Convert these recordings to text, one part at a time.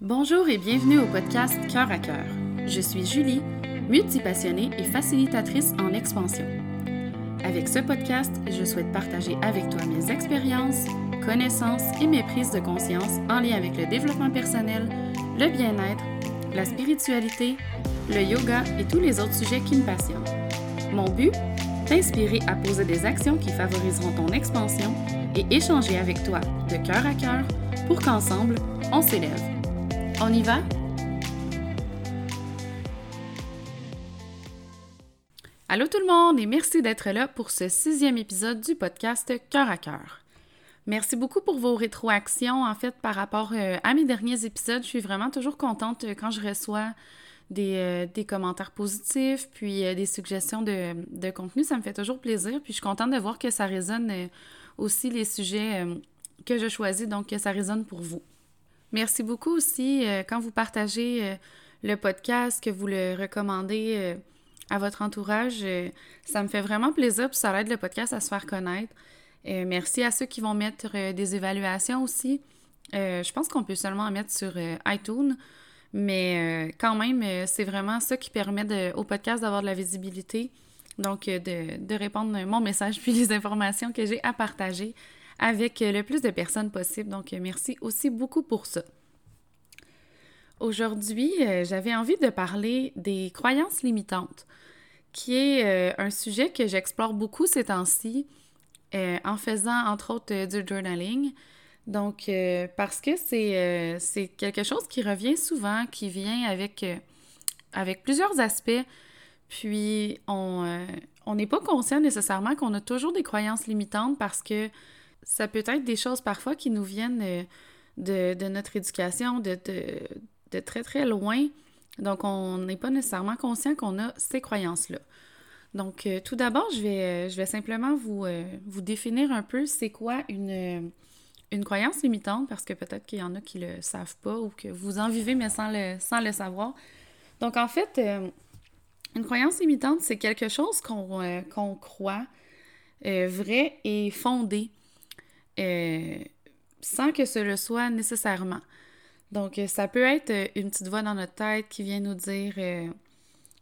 Bonjour et bienvenue au podcast Cœur à cœur. Je suis Julie, multipassionnée et facilitatrice en expansion. Avec ce podcast, je souhaite partager avec toi mes expériences, connaissances et mes prises de conscience en lien avec le développement personnel, le bien-être, la spiritualité, le yoga et tous les autres sujets qui me passionnent. Mon but T'inspirer à poser des actions qui favoriseront ton expansion et échanger avec toi de cœur à cœur pour qu'ensemble, on s'élève. On y va? Allô tout le monde et merci d'être là pour ce sixième épisode du podcast Cœur à cœur. Merci beaucoup pour vos rétroactions. En fait, par rapport euh, à mes derniers épisodes, je suis vraiment toujours contente euh, quand je reçois des, euh, commentaires positifs, puis des suggestions de, de, contenu. Ça me fait toujours plaisir. Puis je suis contente de voir que ça résonne aussi les sujets que je choisis, donc que ça résonne pour vous. Merci beaucoup aussi euh, quand vous partagez euh, le podcast, que vous le recommandez euh, à votre entourage. ça me fait vraiment plaisir, puis ça aide le podcast à se faire connaître. merci à ceux qui vont mettre des évaluations aussi. je pense qu'on peut seulement en mettre sur iTunes, mais quand même, c'est vraiment ça qui permet au podcast d'avoir de la visibilité. Donc, de, de répondre mon message puis les informations que j'ai à partager avec le plus de personnes possible. Donc, merci aussi beaucoup pour ça. Aujourd'hui, euh, j'avais envie de parler des croyances limitantes, qui est euh, un sujet que j'explore beaucoup ces temps-ci euh, en faisant entre autres du journaling. Donc, parce que c'est quelque chose qui revient souvent, qui vient avec, avec plusieurs aspects. Puis, on n'est pas conscient nécessairement qu'on a toujours des croyances limitantes parce que ça peut être des choses parfois qui nous viennent euh, de, notre éducation, de, très très loin. Donc, on n'est pas nécessairement conscient qu'on a ces croyances-là. Donc, euh, tout d'abord, je vais, euh, je vais simplement vous, vous définir un peu c'est quoi une, une croyance limitante, parce que peut-être qu'il y en a qui ne le savent pas ou que vous en vivez, mais sans le, sans le savoir. Donc, en fait, une croyance limitante, c'est quelque chose qu'on croit vrai et fondé. Euh, sans que ce le soit nécessairement. Donc, euh, ça peut être euh, une petite voix dans notre tête qui vient nous dire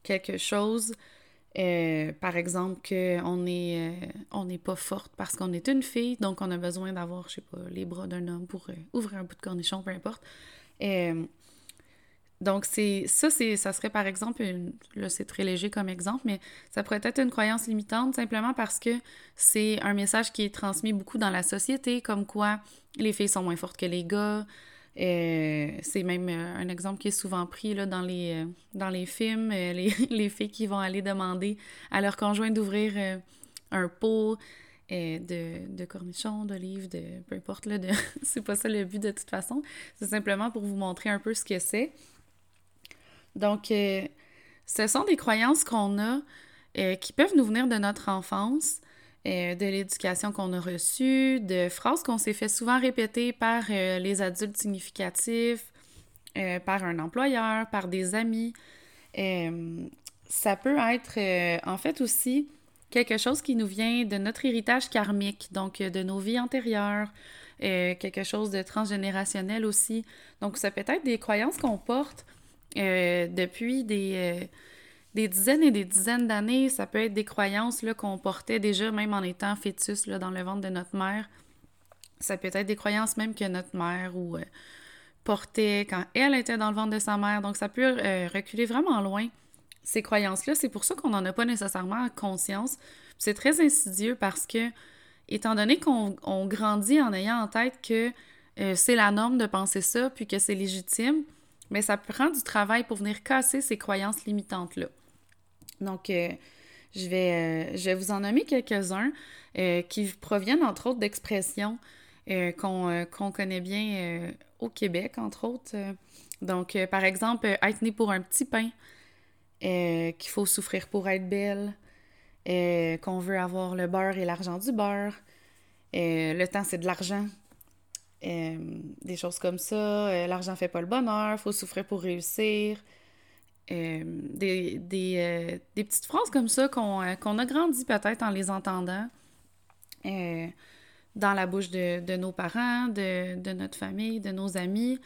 quelque chose. par exemple, qu'on n'est pas forte parce qu'on est une fille, donc on a besoin d'avoir, je sais pas, les bras d'un homme pour ouvrir un bout de cornichon, peu importe. Donc, c'est ça, c'est ça serait par exemple, une, là c'est très léger comme exemple, mais ça pourrait être une croyance limitante simplement parce que c'est un message qui est transmis beaucoup dans la société, comme quoi les filles sont moins fortes que les gars. Euh, c'est même euh, un exemple qui est souvent pris là, dans, les, euh, dans les films, les, les, filles qui vont aller demander à leur conjoint d'ouvrir un pot de, de cornichons, d'olives, de peu importe, de... c'est pas ça le but de toute façon. C'est simplement pour vous montrer un peu ce que c'est. Donc, euh, ce sont des croyances qu'on a euh, qui peuvent nous venir de notre enfance, euh, de l'éducation qu'on a reçue, de phrases qu'on s'est fait souvent répéter par les adultes significatifs, par un employeur, par des amis. ça peut être en fait aussi quelque chose qui nous vient de notre héritage karmique, donc de nos vies antérieures, quelque chose de transgénérationnel aussi. Donc, ça peut être des croyances qu'on porte euh, depuis des, euh, des, dizaines et des dizaines d'années. Ça peut être des croyances qu'on portait déjà même en étant fœtus là, dans le ventre de notre mère. Ça peut être des croyances même que notre mère ou euh, portait quand elle était dans le ventre de sa mère. Donc ça peut reculer vraiment loin, ces croyances-là. C'est pour ça qu'on n'en a pas nécessairement conscience. C'est très insidieux parce que, étant donné qu'on grandit en ayant en tête que c'est la norme de penser ça, puis que c'est légitime, mais ça prend du travail pour venir casser ces croyances limitantes-là. Donc, euh, je, vais, euh, je vais vous en nommer quelques-uns euh, qui proviennent entre autres d'expressions qu'on connaît bien au Québec, entre autres. donc, par exemple, être né pour un petit pain, qu'il faut souffrir pour être belle, qu'on veut avoir le beurre et l'argent du beurre. le temps, c'est de l'argent. Euh, des choses comme ça. Euh, l'argent fait pas le bonheur, faut souffrir pour réussir. Euh, des, des, des, petites phrases comme ça qu'on a grandi peut-être en les entendant dans la bouche de, de nos parents, de, de, notre famille, de nos amis.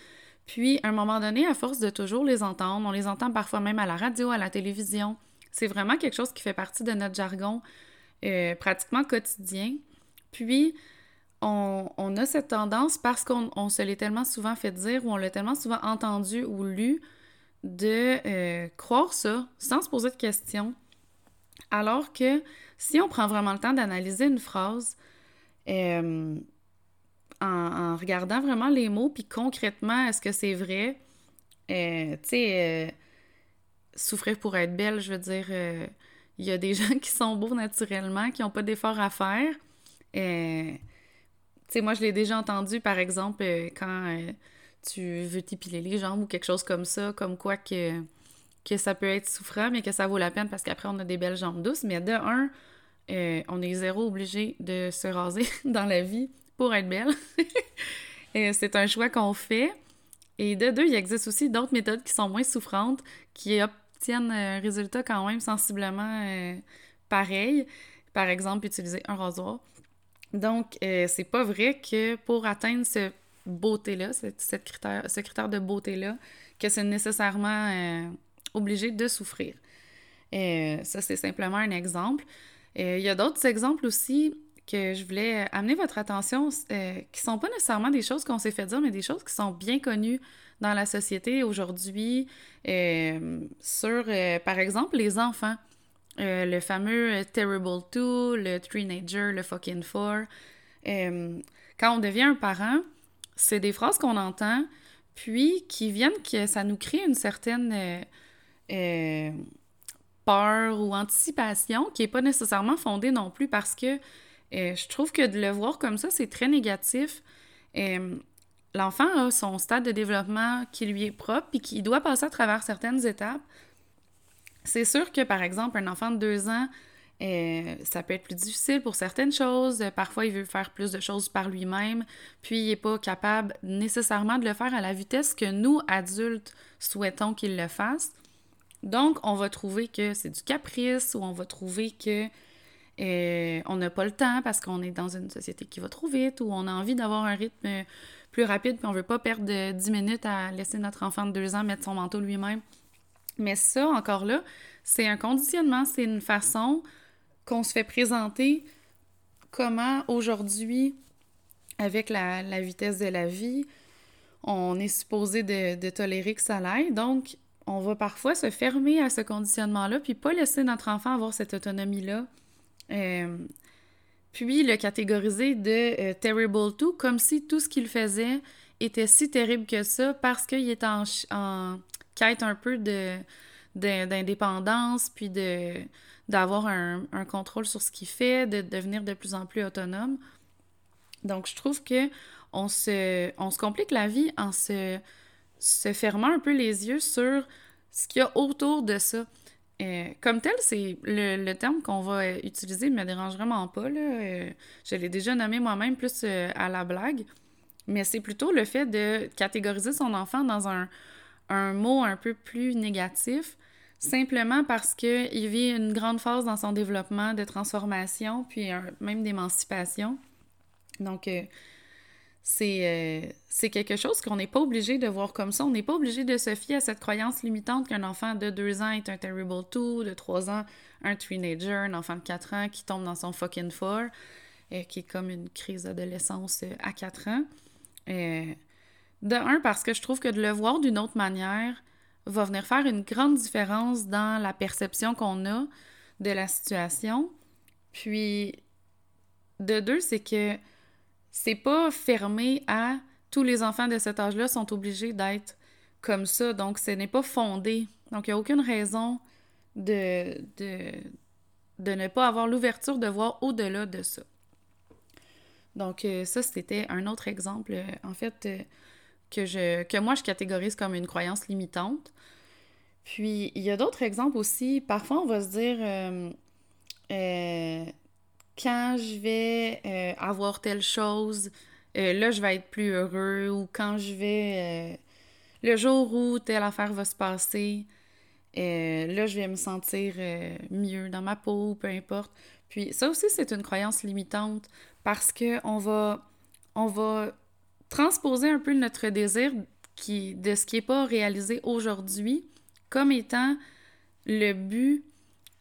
Puis, à un moment donné, à force de toujours les entendre, on les entend parfois même à la radio, à la télévision, c'est vraiment quelque chose qui fait partie de notre jargon euh, pratiquement quotidien. Puis, on, a cette tendance, parce qu'on se l'est tellement souvent fait dire ou on l'a tellement souvent entendu ou lu, de euh, croire ça sans se poser de questions. Alors que si on prend vraiment le temps d'analyser une phrase euh, en, regardant vraiment les mots, puis concrètement, est-ce que c'est vrai? tu sais, souffrir pour être belle, je veux dire, euh, il y a des gens qui sont beaux naturellement, qui n'ont pas d'efforts à faire. Euh, tu moi, je l'ai déjà entendu, par exemple, euh, quand tu veux t'épiler les jambes ou quelque chose comme ça, comme quoi que, ça peut être souffrant, mais que ça vaut la peine parce qu'après, on a des belles jambes douces. Mais de un, on est zéro obligé de se raser dans la vie pour être belle. c'est un choix qu'on fait. Et de deux, il existe aussi d'autres méthodes qui sont moins souffrantes, qui obtiennent un euh, résultat quand même sensiblement euh, pareil. Par exemple, utiliser un rasoir. Donc, euh, c'est pas vrai que pour atteindre ce beauté-là, cette, critère, ce critère de beauté-là, que c'est nécessairement obligé de souffrir. ça, c'est simplement un exemple. Il y a d'autres exemples aussi que je voulais amener votre attention, qui sont pas nécessairement des choses qu'on s'est fait dire, mais des choses qui sont bien connues dans la société aujourd'hui euh, sur, euh, par exemple, les enfants. Euh, le fameux Terrible 2, le Teenager, le Fucking Four. quand on devient un parent, c'est des phrases qu'on entend, puis qui viennent que ça nous crée une certaine peur ou anticipation qui n'est pas nécessairement fondée non plus parce que je trouve que de le voir comme ça, c'est très négatif l'enfant a son stade de développement qui lui est propre et qui doit passer à travers certaines étapes. C'est sûr que, par exemple, un enfant de deux ans, euh, ça peut être plus difficile pour certaines choses. Parfois, il veut faire plus de choses par lui-même, puis il n'est pas capable nécessairement de le faire à la vitesse que nous, adultes, souhaitons qu'il le fasse. Donc, on va trouver que c'est du caprice ou on va trouver que euh, on n'a pas le temps parce qu'on est dans une société qui va trop vite ou on a envie d'avoir un rythme plus rapide, puis on veut pas perdre de 10 minutes à laisser notre enfant de 2 ans mettre son manteau lui-même. Mais ça, encore là, c'est un conditionnement, c'est une façon qu'on se fait présenter comment aujourd'hui, avec la, vitesse de la vie, on est supposé de, tolérer que ça l'aille. Donc, on va parfois se fermer à ce conditionnement-là, puis pas laisser notre enfant avoir cette autonomie-là. Euh, puis le catégoriser de euh, Terrible 2 comme si tout ce qu'il faisait était si terrible que ça parce qu'il est en, quête un peu de, d'indépendance, puis de, d'avoir un, contrôle sur ce qu'il fait, de devenir de plus en plus autonome. Donc, je trouve que on se, on se complique la vie en se, se fermant un peu les yeux sur ce qu'il y a autour de ça. Euh, comme tel, c'est le, terme qu'on va euh, utiliser me dérange vraiment pas. Là. Euh, je l'ai déjà nommé moi-même plus à la blague. Mais c'est plutôt le fait de catégoriser son enfant dans un, mot un peu plus négatif, simplement parce qu'il vit une grande phase dans son développement de transformation, puis même d'émancipation. Donc, euh, c'est quelque chose qu'on n'est pas obligé de voir comme ça. On n'est pas obligé de se fier à cette croyance limitante qu'un enfant de 2 ans est un terrible two, de 3 ans, un teenager, un enfant de 4 ans qui tombe dans son fucking four, et qui est comme une crise d'adolescence euh, à 4 ans. De un, parce que je trouve que de le voir d'une autre manière va venir faire une grande différence dans la perception qu'on a de la situation. Puis, de deux, c'est que c'est pas fermé à tous les enfants de cet âge-là sont obligés d'être comme ça. Donc, ce n'est pas fondé. Donc, il n'y a aucune raison de, de, de, ne pas avoir l'ouverture de voir au-delà de ça. Donc, euh, ça, c'était un autre exemple, euh, en fait, euh, que, je, que moi, je catégorise comme une croyance limitante. Puis, il y a d'autres exemples aussi. Parfois, on va se dire, quand je vais euh, avoir telle chose, euh, là, je vais être plus heureux, ou quand je vais... Euh, le jour où telle affaire va se passer, là, je vais me sentir mieux dans ma peau, peu importe. Puis ça aussi, c'est une croyance limitante parce qu'on va, on va transposer un peu notre désir de ce qui n'est pas réalisé aujourd'hui comme étant le but,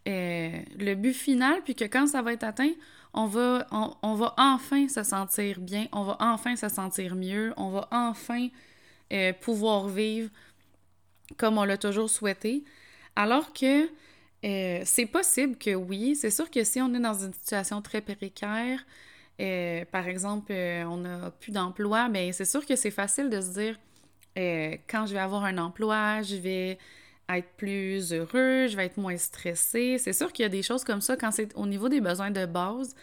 euh, le but final, puis que quand ça va être atteint, on va, on, va enfin se sentir bien, on va enfin se sentir mieux, on va enfin euh, pouvoir vivre comme on l'a toujours souhaité. Alors que euh, c'est possible que oui, c'est sûr que si on est dans une situation très précaire, euh, par exemple, on n'a plus d'emploi, mais c'est sûr que c'est facile de se dire quand je vais avoir un emploi, je vais être plus heureux, je vais être moins stressé. C'est sûr qu'il y a des choses comme ça quand c'est au niveau des besoins de base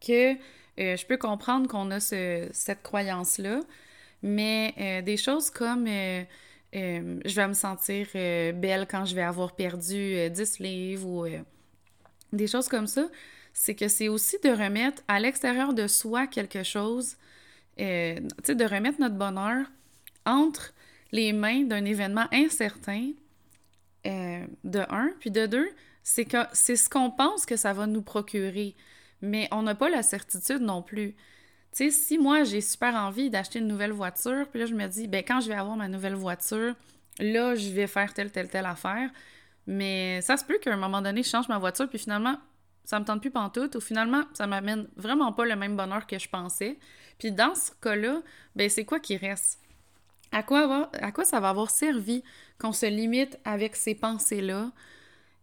que euh, je peux comprendre qu'on a cette croyance-là, mais euh, des choses comme euh, je vais me sentir belle quand je vais avoir perdu 10 livres ou des choses comme ça, c'est que c'est aussi de remettre à l'extérieur de soi quelque chose, sais, de remettre notre bonheur entre les mains d'un événement incertain euh, de un. Puis de deux, c'est que c'est ce qu'on pense que ça va nous procurer. Mais on n'a pas la certitude non plus. Tu si moi j'ai super envie d'acheter une nouvelle voiture, puis là je me dis, ben quand je vais avoir ma nouvelle voiture, là je vais faire telle, telle, telle affaire. Mais ça se peut qu'à un moment donné, je change ma voiture, puis finalement, ça me tente plus pantoute, ou finalement, ça m'amène vraiment pas le même bonheur que je pensais. Puis dans ce cas-là, ben c'est quoi qui reste? À quoi, à quoi ça va avoir servi qu'on se limite avec ces pensées-là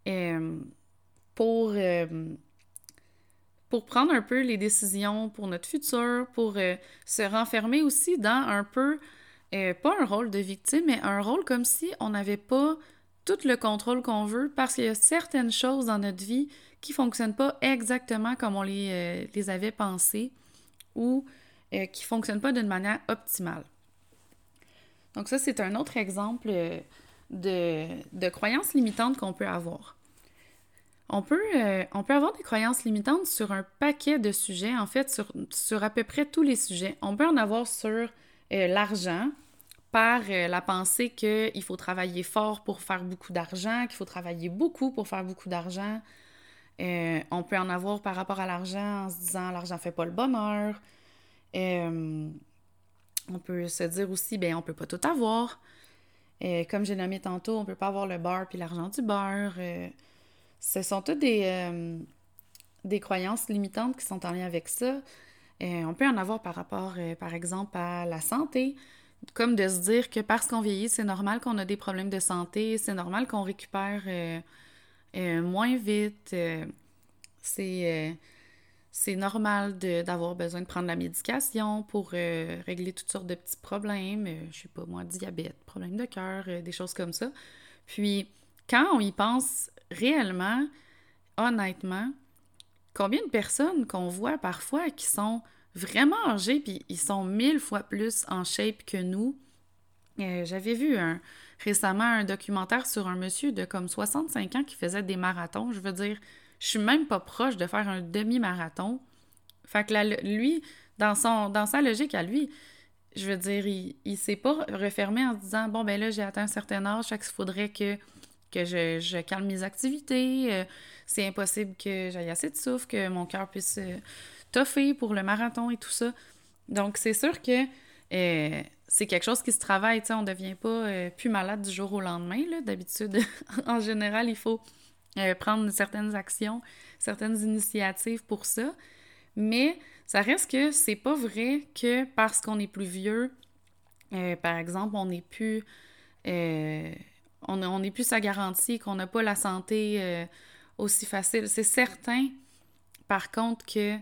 euh, pour, euh, pour prendre un peu les décisions pour notre futur, pour euh, se renfermer aussi dans un peu, pas un rôle de victime, mais un rôle comme si on n'avait pas tout le contrôle qu'on veut parce qu'il y a certaines choses dans notre vie qui ne fonctionnent pas exactement comme on les, les avait pensées ou qui ne fonctionnent pas d'une manière optimale. Donc ça, c'est un autre exemple de, de croyances limitantes qu'on peut avoir. On peut, euh, on peut avoir des croyances limitantes sur un paquet de sujets, en fait, sur, sur à peu près tous les sujets. On peut en avoir sur euh, l'argent, par euh, la pensée qu'il faut travailler fort pour faire beaucoup d'argent, qu'il faut travailler beaucoup pour faire beaucoup d'argent. On peut en avoir par rapport à l'argent en se disant l'argent fait pas le bonheur. on peut se dire aussi, ben on peut pas tout avoir. Euh, comme j'ai nommé tantôt, on peut pas avoir le beurre puis l'argent du beurre. Euh, ce sont toutes des, euh, des croyances limitantes qui sont en lien avec ça. on peut en avoir par rapport, par exemple, à la santé, comme de se dire que parce qu'on vieillit, c'est normal qu'on a des problèmes de santé, c'est normal qu'on récupère moins vite. c'est c'est normal d'avoir besoin de prendre la médication pour euh, régler toutes sortes de petits problèmes, euh, je sais pas moi, diabète, problème de cœur, euh, des choses comme ça. Puis, quand on y pense réellement, honnêtement, combien de personnes qu'on voit parfois qui sont vraiment âgées, puis ils sont mille fois plus en shape que nous. J'avais vu un, récemment un documentaire sur un monsieur de comme 65 ans qui faisait des marathons. Je veux dire, je suis même pas proche de faire un demi-marathon. Fait que là, lui, dans, son, dans sa logique à lui, je veux dire, il, il s'est pas refermé en se disant Bon, ben là, j'ai atteint un certain âge, fait qu'il faudrait que, que je, calme mes activités. Euh, c'est impossible que j'aille assez de souffle, que mon cœur puisse euh, toffer pour le marathon et tout ça. Donc, c'est sûr que euh, c'est quelque chose qui se travaille. On ne devient pas plus malade du jour au lendemain. D'habitude, en général, il faut euh, prendre certaines actions, certaines initiatives pour ça. Mais ça reste que c'est pas vrai que parce qu'on est plus vieux, euh, par exemple, on n'est plus. Euh, on n'est plus sa garantie, qu'on n'a pas la santé aussi facile. C'est certain, par contre, que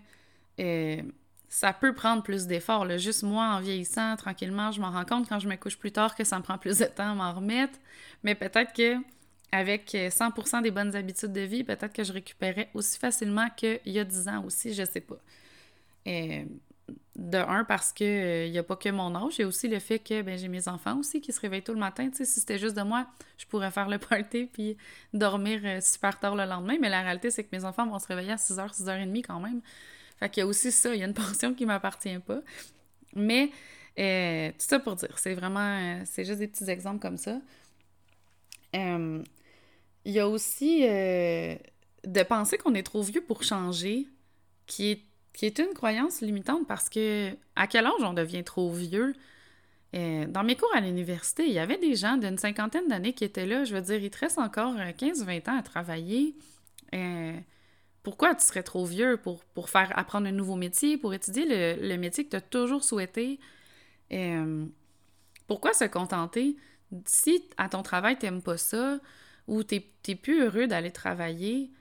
ça peut prendre plus d'efforts. Juste moi, en vieillissant tranquillement, je m'en rends compte quand je me couche plus tard que ça me prend plus de temps à m'en remettre. Mais peut-être que avec 100% des bonnes habitudes de vie, peut-être que je récupérais aussi facilement qu'il y a 10 ans aussi, je sais pas. Et de un, parce qu'il n'y euh, a pas que mon âge, il y a aussi le fait que ben, j'ai mes enfants aussi qui se réveillent tôt le matin. si c'était juste de moi, je pourrais faire le party puis dormir euh, super tard le lendemain. Mais la réalité, c'est que mes enfants vont se réveiller à 6h, 6h30 quand même. Fait qu'il y a aussi ça, il y a une portion qui ne m'appartient pas. Mais euh, tout ça pour dire, c'est vraiment, c'est juste des petits exemples comme ça. Il y a aussi euh, de penser qu'on est trop vieux pour changer, qui est, qui est une croyance limitante parce que à quel âge on devient trop vieux? Euh, dans mes cours à l'université, il y avait des gens d'une cinquantaine d'années qui étaient là. Je veux dire, il te reste encore 15-20 ans à travailler. Pourquoi tu serais trop vieux pour, faire apprendre un nouveau métier, pour étudier le, le métier que tu as toujours souhaité? pourquoi se contenter? Si à ton travail, tu n'aimes pas ça, ou tu n'es plus heureux d'aller travailler,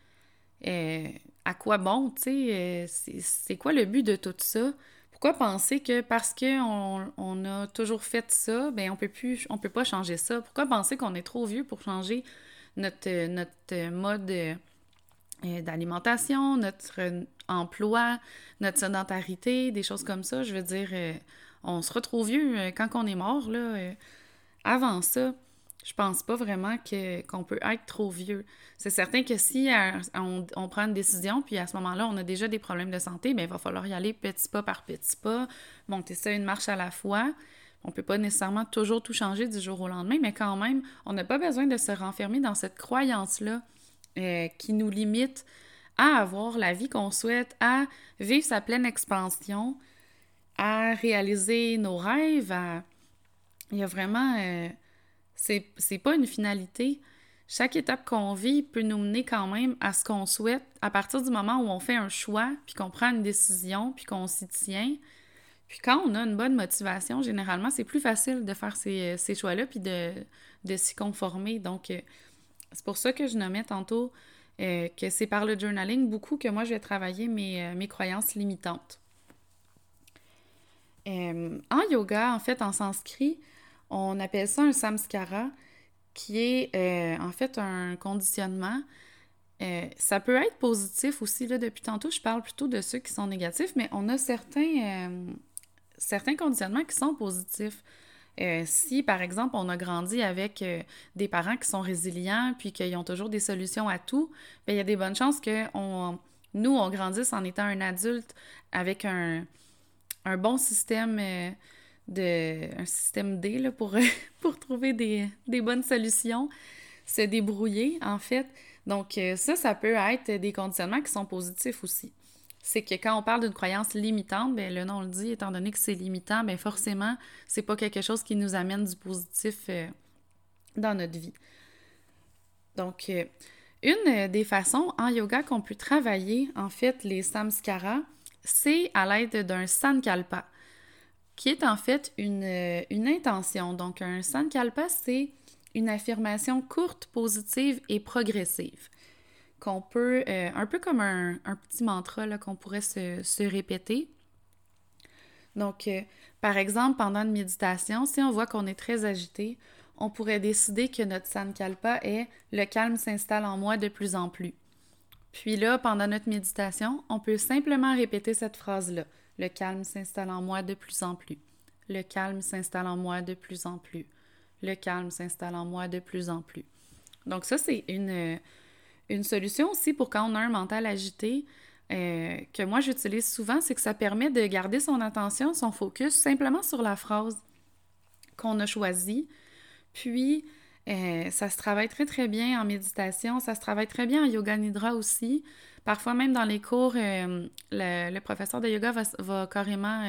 euh, à quoi bon, euh, c'est quoi le but de tout ça? Pourquoi penser que parce qu'on on a toujours fait ça, ben on peut plus, on peut pas changer ça? Pourquoi penser qu'on est trop vieux pour changer notre, notre mode euh, d'alimentation, notre emploi, notre sédentarité, des choses comme ça? Je veux dire, on sera trop vieux quand on est mort, là. avant ça, je pense pas vraiment que, qu'on peut être trop vieux. C'est certain que si euh, on, prend une décision, puis à ce moment-là, on a déjà des problèmes de santé, bien, il va falloir y aller petit pas par petit pas, monter ça une marche à la fois. On peut pas nécessairement toujours tout changer du jour au lendemain, mais quand même, on n'a pas besoin de se renfermer dans cette croyance-là euh, qui nous limite à avoir la vie qu'on souhaite, à vivre sa pleine expansion, à réaliser nos rêves, Il y a vraiment... Euh, c'est pas une finalité. Chaque étape qu'on vit peut nous mener quand même à ce qu'on souhaite à partir du moment où on fait un choix, puis qu'on prend une décision, puis qu'on s'y tient. Puis quand on a une bonne motivation, généralement, c'est plus facile de faire ces, choix-là, puis de, s'y conformer. Donc, euh, c'est pour ça que je nommais tantôt euh, que c'est par le journaling beaucoup que moi, je vais travailler mes, euh, mes croyances limitantes. en yoga, en fait, en sanskrit, on appelle ça un samskara, qui est euh, en fait un conditionnement. Euh, ça peut être positif aussi, là, depuis tantôt, je parle plutôt de ceux qui sont négatifs, mais on a certains, euh, certains conditionnements qui sont positifs. Si, par exemple, on a grandi avec des parents qui sont résilients puis qu'ils ont toujours des solutions à tout, bien, il y a des bonnes chances que on, nous, on grandisse en étant un adulte avec un, un bon système de un système D là, pour, pour trouver des, bonnes solutions, se débrouiller en fait. Donc euh, ça, ça peut être des conditionnements qui sont positifs aussi. C'est que quand on parle d'une croyance limitante, bien, le nom le dit, étant donné que c'est limitant, bien forcément, c'est pas quelque chose qui nous amène du positif euh, dans notre vie. Donc, euh, une des façons en yoga qu'on peut travailler, en fait, les samskaras, c'est à l'aide d'un sankalpa qui est en fait euh, une, intention. Donc, un sankalpa, c'est une affirmation courte, positive et progressive qu'on peut, euh, un peu comme un, petit mantra qu'on pourrait se, répéter. Donc, euh, par exemple, pendant une méditation, si on voit qu'on est très agité, on pourrait décider que notre sankalpa est le calme s'installe en moi de plus en plus. Puis là, pendant notre méditation, on peut simplement répéter cette phrase-là. Le calme s'installe en moi de plus en plus. Le calme s'installe en moi de plus en plus. Le calme s'installe en moi de plus en plus. Donc ça, c'est une, une solution aussi pour quand on a un mental agité, euh, que moi j'utilise souvent, c'est que ça permet de garder son attention, son focus simplement sur la phrase qu'on a choisie. Puis, euh, ça se travaille très très bien en méditation, ça se travaille très bien en yoga nidra aussi. Parfois même dans les cours, euh, le, professeur de yoga va, carrément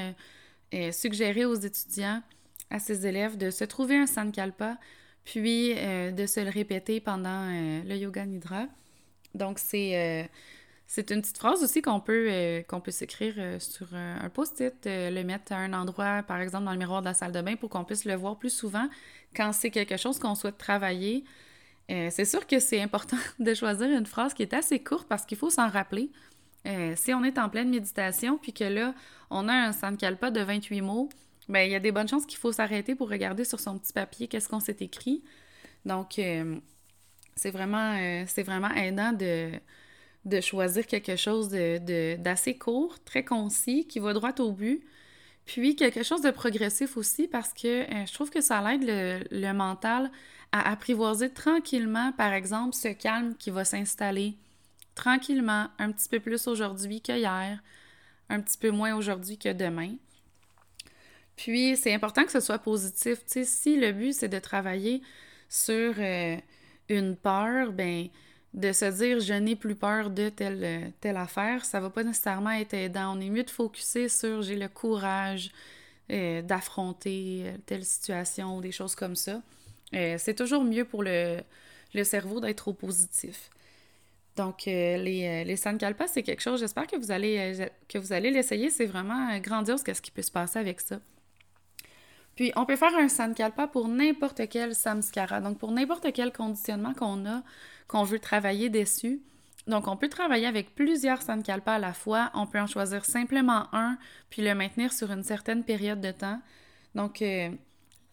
euh, suggérer aux étudiants, à ses élèves, de se trouver un sankalpa, puis de se le répéter pendant le yoga nidra. Donc, c'est c'est une petite phrase aussi qu'on peut, qu'on peut s'écrire sur un post-it, le mettre à un endroit, par exemple dans le miroir de la salle de bain, pour qu'on puisse le voir plus souvent quand c'est quelque chose qu'on souhaite travailler. c'est sûr que c'est important de choisir une phrase qui est assez courte parce qu'il faut s'en rappeler. Euh, si on est en pleine méditation, puis que là, on a un sankalpa de 28 mots, bien, il y a des bonnes chances qu'il faut s'arrêter pour regarder sur son petit papier qu'est-ce qu'on s'est écrit. Donc, euh, c'est vraiment, euh, vraiment aidant de, de choisir quelque chose d'assez de, court, très concis, qui va droit au but. Puis quelque chose de progressif aussi parce que je trouve que ça aide le, le mental à apprivoiser tranquillement, par exemple, ce calme qui va s'installer tranquillement, un petit peu plus aujourd'hui qu'hier, un petit peu moins aujourd'hui que demain. Puis, c'est important que ce soit positif. Si le but, c'est de travailler sur euh, une peur, ben de se dire je n'ai plus peur de telle, telle affaire, ça va pas nécessairement être aidant. On est mieux de focuser sur j'ai le courage euh, d'affronter telle situation ou des choses comme ça. c'est toujours mieux pour le, le cerveau d'être au positif. Donc, les, les Sankalpas, c'est quelque chose, j'espère que vous allez, que vous allez l'essayer. C'est vraiment grandiose qu'est-ce qui peut se passer avec ça. Puis, on peut faire un Sankalpa pour n'importe quel samskara, donc pour n'importe quel conditionnement qu'on a, qu'on veut travailler dessus. Donc, on peut travailler avec plusieurs Sankalpa à la fois. On peut en choisir simplement un, puis le maintenir sur une certaine période de temps. Donc, euh,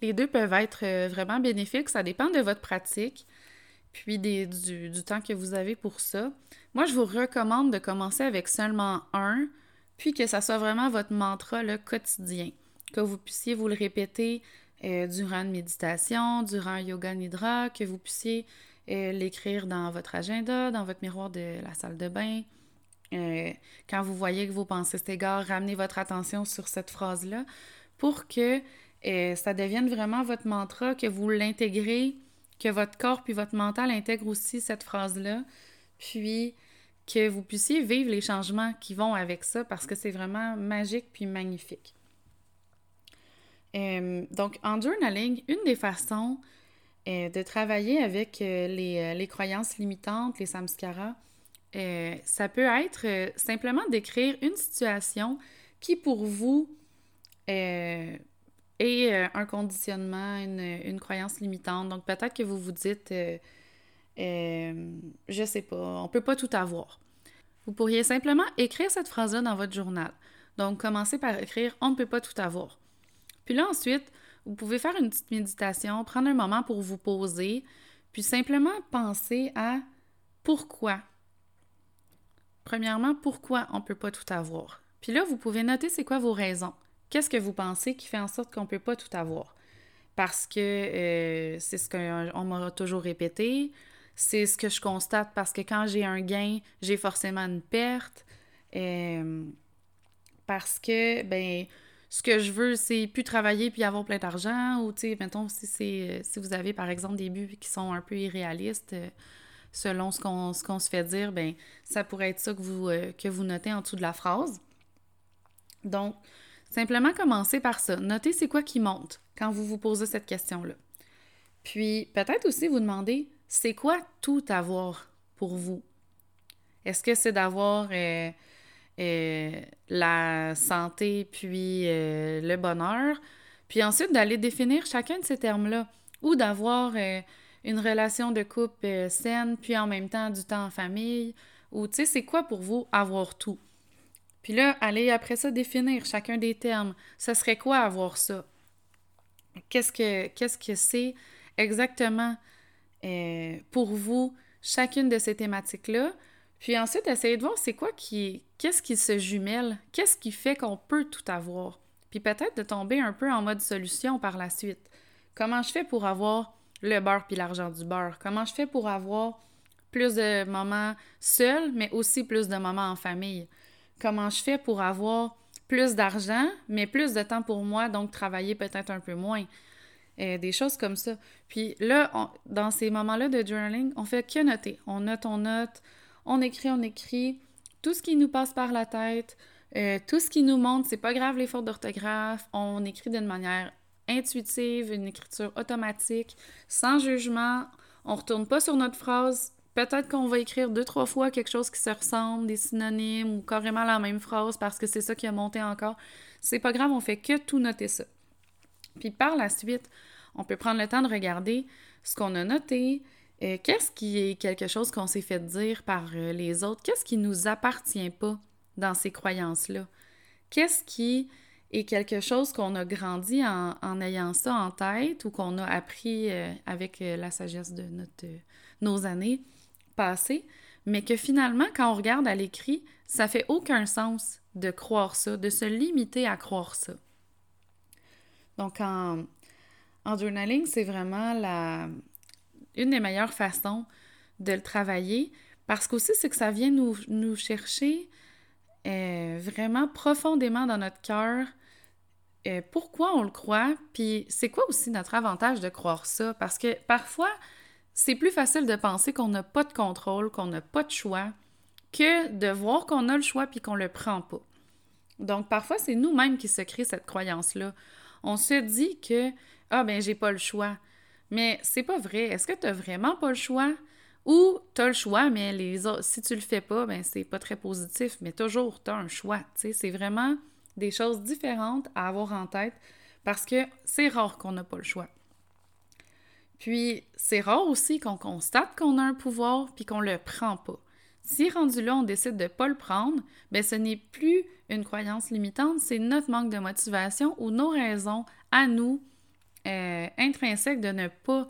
les deux peuvent être euh, vraiment bénéfiques. Ça dépend de votre pratique, puis du, du, temps que vous avez pour ça. Moi, je vous recommande de commencer avec seulement un, puis que ça soit vraiment votre mantra le quotidien que vous puissiez vous le répéter euh, durant une méditation, durant un yoga nidra, que vous puissiez euh, l'écrire dans votre agenda, dans votre miroir de la salle de bain. Euh, quand vous voyez que vos pensées s'égarent, ramenez votre attention sur cette phrase-là pour que ça devienne vraiment votre mantra, que vous l'intégrez, que votre corps puis votre mental intègrent aussi cette phrase-là, puis que vous puissiez vivre les changements qui vont avec ça parce que c'est vraiment magique puis magnifique. Euh, donc, en journaling, une des façons euh, de travailler avec euh, les, croyances limitantes, les samskaras, ça peut être simplement d'écrire une situation qui, pour vous, est un conditionnement, une, croyance limitante. Donc, peut-être que vous vous dites, je sais pas, on peut pas tout avoir. Vous pourriez simplement écrire cette phrase-là dans votre journal. Donc, commencez par écrire On ne peut pas tout avoir. Puis là, ensuite, vous pouvez faire une petite méditation, prendre un moment pour vous poser, puis simplement penser à pourquoi. Premièrement, pourquoi on ne peut pas tout avoir? Puis là, vous pouvez noter c'est quoi vos raisons. Qu'est-ce que vous pensez qui fait en sorte qu'on ne peut pas tout avoir? Parce que euh, c'est ce qu'on m'a toujours répété, c'est ce que je constate parce que quand j'ai un gain, j'ai forcément une perte. Euh, parce que, ben, ce que je veux, c'est plus travailler puis avoir plein d'argent. Ou, tu sais, mettons, si, c'est, si vous avez, par exemple, des buts qui sont un peu irréalistes, euh, selon ce qu'on, se fait dire, ben ça pourrait être ça que vous, euh, que vous notez en dessous de la phrase. Donc, simplement commencer par ça. Notez c'est quoi qui monte quand vous vous posez cette question-là. Puis, peut-être aussi vous demander, c'est quoi tout avoir pour vous? Est-ce que c'est d'avoir... Euh, euh, la santé, puis euh, le bonheur. Puis ensuite, d'aller définir chacun de ces termes-là ou d'avoir euh, une relation de couple saine, puis en même temps du temps en famille. Ou, tu sais, c'est quoi pour vous avoir tout? Puis là, allez après ça définir chacun des termes. Ce serait quoi avoir ça? Qu'est-ce que qu'est-ce que c'est exactement pour vous chacune de ces thématiques-là? Puis ensuite, essayez de voir c'est quoi qui. Qu'est-ce qui se jumelle? Qu'est-ce qui fait qu'on peut tout avoir? Puis peut-être de tomber un peu en mode solution par la suite. Comment je fais pour avoir le beurre puis l'argent du beurre? Comment je fais pour avoir plus de moments seuls, mais aussi plus de moments en famille? Comment je fais pour avoir plus d'argent, mais plus de temps pour moi, donc travailler peut-être un peu moins? Euh, des choses comme ça. Puis là, dans ces moments-là de journaling, on fait que noter. On note, on note, on écrit, on écrit tout ce qui nous passe par la tête, euh, tout ce qui nous montre, c'est pas grave les fautes d'orthographe, on écrit d'une manière intuitive, une écriture automatique, sans jugement, on retourne pas sur notre phrase. Peut-être qu'on va écrire deux, trois fois quelque chose qui se ressemble, des synonymes ou carrément la même phrase parce que c'est ça qui a monté encore. C'est pas grave, on fait que tout noter ça. Puis par la suite, on peut prendre le temps de regarder ce qu'on a noté, euh, qu'est-ce qui est quelque chose qu'on s'est fait dire par euh, les autres? Qu'est-ce qui nous appartient pas dans ces croyances-là? Qu'est-ce qui est quelque chose qu'on a grandi en, ayant ça en tête ou qu'on a appris euh, avec la sagesse de notre, nos années passées, mais que finalement, quand on regarde à l'écrit, ça fait aucun sens de croire ça, de se limiter à croire ça. Donc, en journaling, c'est vraiment la, une des meilleures façons de le travailler parce qu'aussi, c'est que ça vient nous, chercher euh, vraiment profondément dans notre cœur euh, pourquoi on le croit, puis c'est quoi aussi notre avantage de croire ça? Parce que parfois, c'est plus facile de penser qu'on n'a pas de contrôle, qu'on n'a pas de choix, que de voir qu'on a le choix puis qu'on le prend pas. Donc, parfois, c'est nous-mêmes qui se créent cette croyance-là. On se dit que, ah, ben, j'ai pas le choix. Mais c'est pas vrai. Est-ce que tu vraiment pas le choix? Ou tu as le choix, mais si tu le fais pas, ben c'est pas très positif, mais toujours tu as un choix. C'est vraiment des choses différentes à avoir en tête parce que c'est rare qu'on n'a pas le choix. Puis c'est rare aussi qu'on constate qu'on a un pouvoir puis qu'on le prend pas. Si rendu là, on décide de ne pas le prendre, ben ce n'est plus une croyance limitante, c'est notre manque de motivation ou nos raisons à nous euh, intrinsèques de ne pas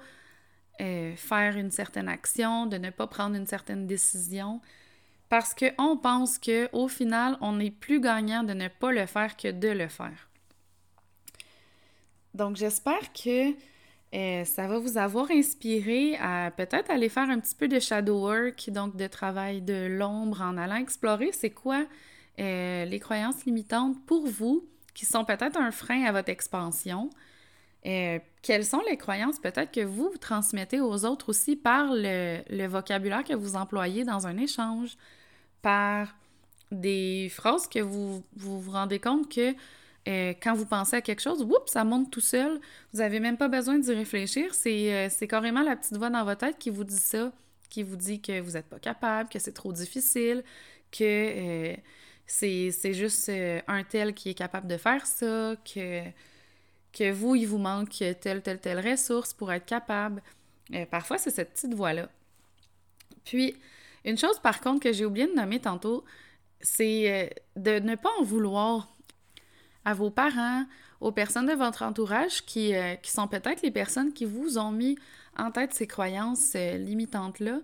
euh, faire une certaine action, de ne pas prendre une certaine décision, parce qu'on pense qu'au final, on est plus gagnant de ne pas le faire que de le faire. Donc, j'espère que euh, ça va vous avoir inspiré à peut-être aller faire un petit peu de shadow work, donc de travail de l'ombre en allant explorer c'est quoi les croyances limitantes pour vous qui sont peut-être un frein à votre expansion. Euh, quelles sont les croyances peut-être que vous, transmettez aux autres aussi par le, vocabulaire que vous employez dans un échange, par des phrases que vous vous, rendez compte que euh, quand vous pensez à quelque chose, oups, ça monte tout seul. Vous n'avez même pas besoin d'y réfléchir. Euh, c'est carrément la petite voix dans votre tête qui vous dit ça, qui vous dit que vous n'êtes pas capable, que c'est trop difficile, que c'est juste un tel qui est capable de faire ça, que, que vous, il vous manque telle, telle, telle ressource pour être capable. parfois, c'est cette petite voix-là. Puis, une chose par contre que j'ai oublié de nommer tantôt, c'est de ne pas en vouloir à vos parents, aux personnes de votre entourage qui, euh, sont peut-être les personnes qui vous ont mis en tête ces croyances euh, limitantes-là.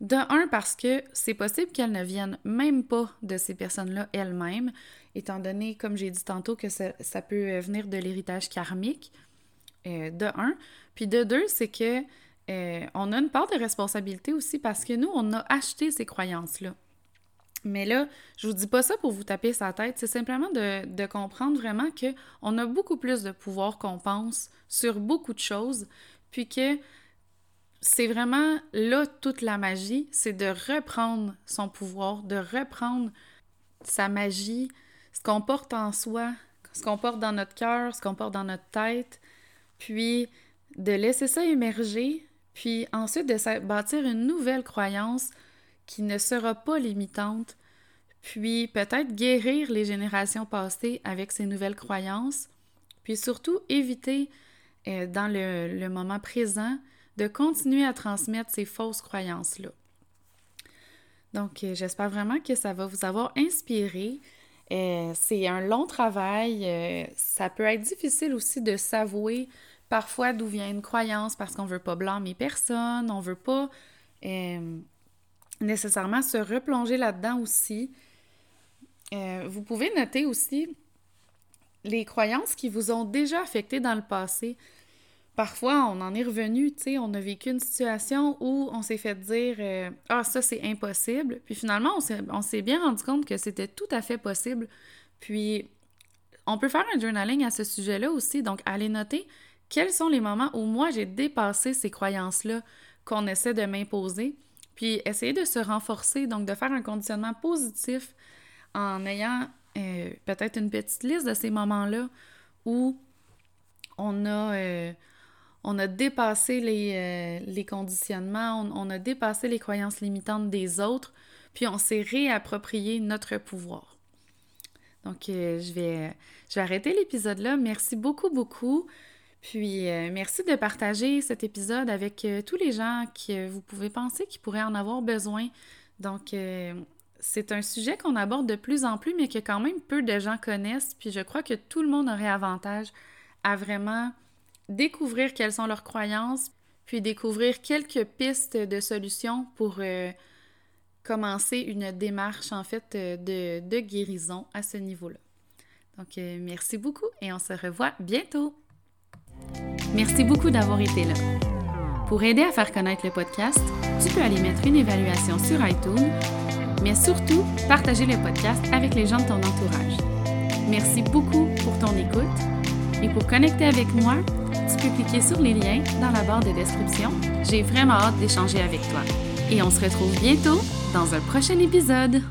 De un, parce que c'est possible qu'elles ne viennent même pas de ces personnes-là elles-mêmes, étant donné, comme j'ai dit tantôt, que ça, peut euh, venir de l'héritage karmique, de un. Puis de deux, c'est que on a une part de responsabilité aussi parce que nous, on a acheté ces croyances-là. Mais là, je vous dis pas ça pour vous taper sa tête, c'est simplement de, comprendre vraiment qu'on a beaucoup plus de pouvoir qu'on pense sur beaucoup de choses, puis que c'est vraiment là toute la magie, c'est de reprendre son pouvoir, de reprendre sa magie, qu'on porte en soi, ce qu'on porte dans notre cœur, ce qu'on porte dans notre tête, puis de laisser ça émerger, puis ensuite de bâtir une nouvelle croyance qui ne sera pas limitante, puis peut-être guérir les générations passées avec ces nouvelles croyances, puis surtout éviter euh, dans le, moment présent de continuer à transmettre ces fausses croyances-là. Donc, euh, j'espère vraiment que ça va vous avoir inspiré. Euh, c'est un long travail. ça peut être difficile aussi de s'avouer parfois d'où vient une croyance parce qu'on ne veut pas blâmer personne, on ne veut pas nécessairement se replonger là-dedans aussi. Euh, vous pouvez noter aussi les croyances qui vous ont déjà affecté dans le passé. Parfois, on en est revenu, tu sais, on a vécu une situation où on s'est fait dire euh, Ah, ça, c'est impossible. Puis finalement, on s'est bien rendu compte que c'était tout à fait possible. Puis, on peut faire un journaling à ce sujet-là aussi. Donc, allez noter quels sont les moments où moi, j'ai dépassé ces croyances-là qu'on essaie de m'imposer? Puis essayer de se renforcer, donc de faire un conditionnement positif en ayant euh, peut-être une petite liste de ces moments-là où on a, euh, on a dépassé les, euh, conditionnements, on, a dépassé les croyances limitantes des autres, puis on s'est réapproprié notre pouvoir. Donc, je, vais, je vais arrêter l'épisode là. Merci beaucoup, beaucoup. Puis, merci de partager cet épisode avec tous les gens que vous pouvez penser qui pourraient en avoir besoin. Donc, c'est un sujet qu'on aborde de plus en plus, mais que quand même peu de gens connaissent. Puis je crois que tout le monde aurait avantage à vraiment découvrir quelles sont leurs croyances, puis découvrir quelques pistes de solutions pour euh, commencer une démarche en fait euh, de, de guérison à ce niveau-là. Donc euh, merci beaucoup et on se revoit bientôt. Merci beaucoup d'avoir été là. Pour aider à faire connaître le podcast, tu peux aller mettre une évaluation sur iTunes mais surtout, partager le podcast avec les gens de ton entourage. Merci beaucoup pour ton écoute et pour connecter avec moi, tu peux cliquer sur les liens dans la barre de description. J'ai vraiment hâte d'échanger avec toi. Et on se retrouve bientôt dans un prochain épisode.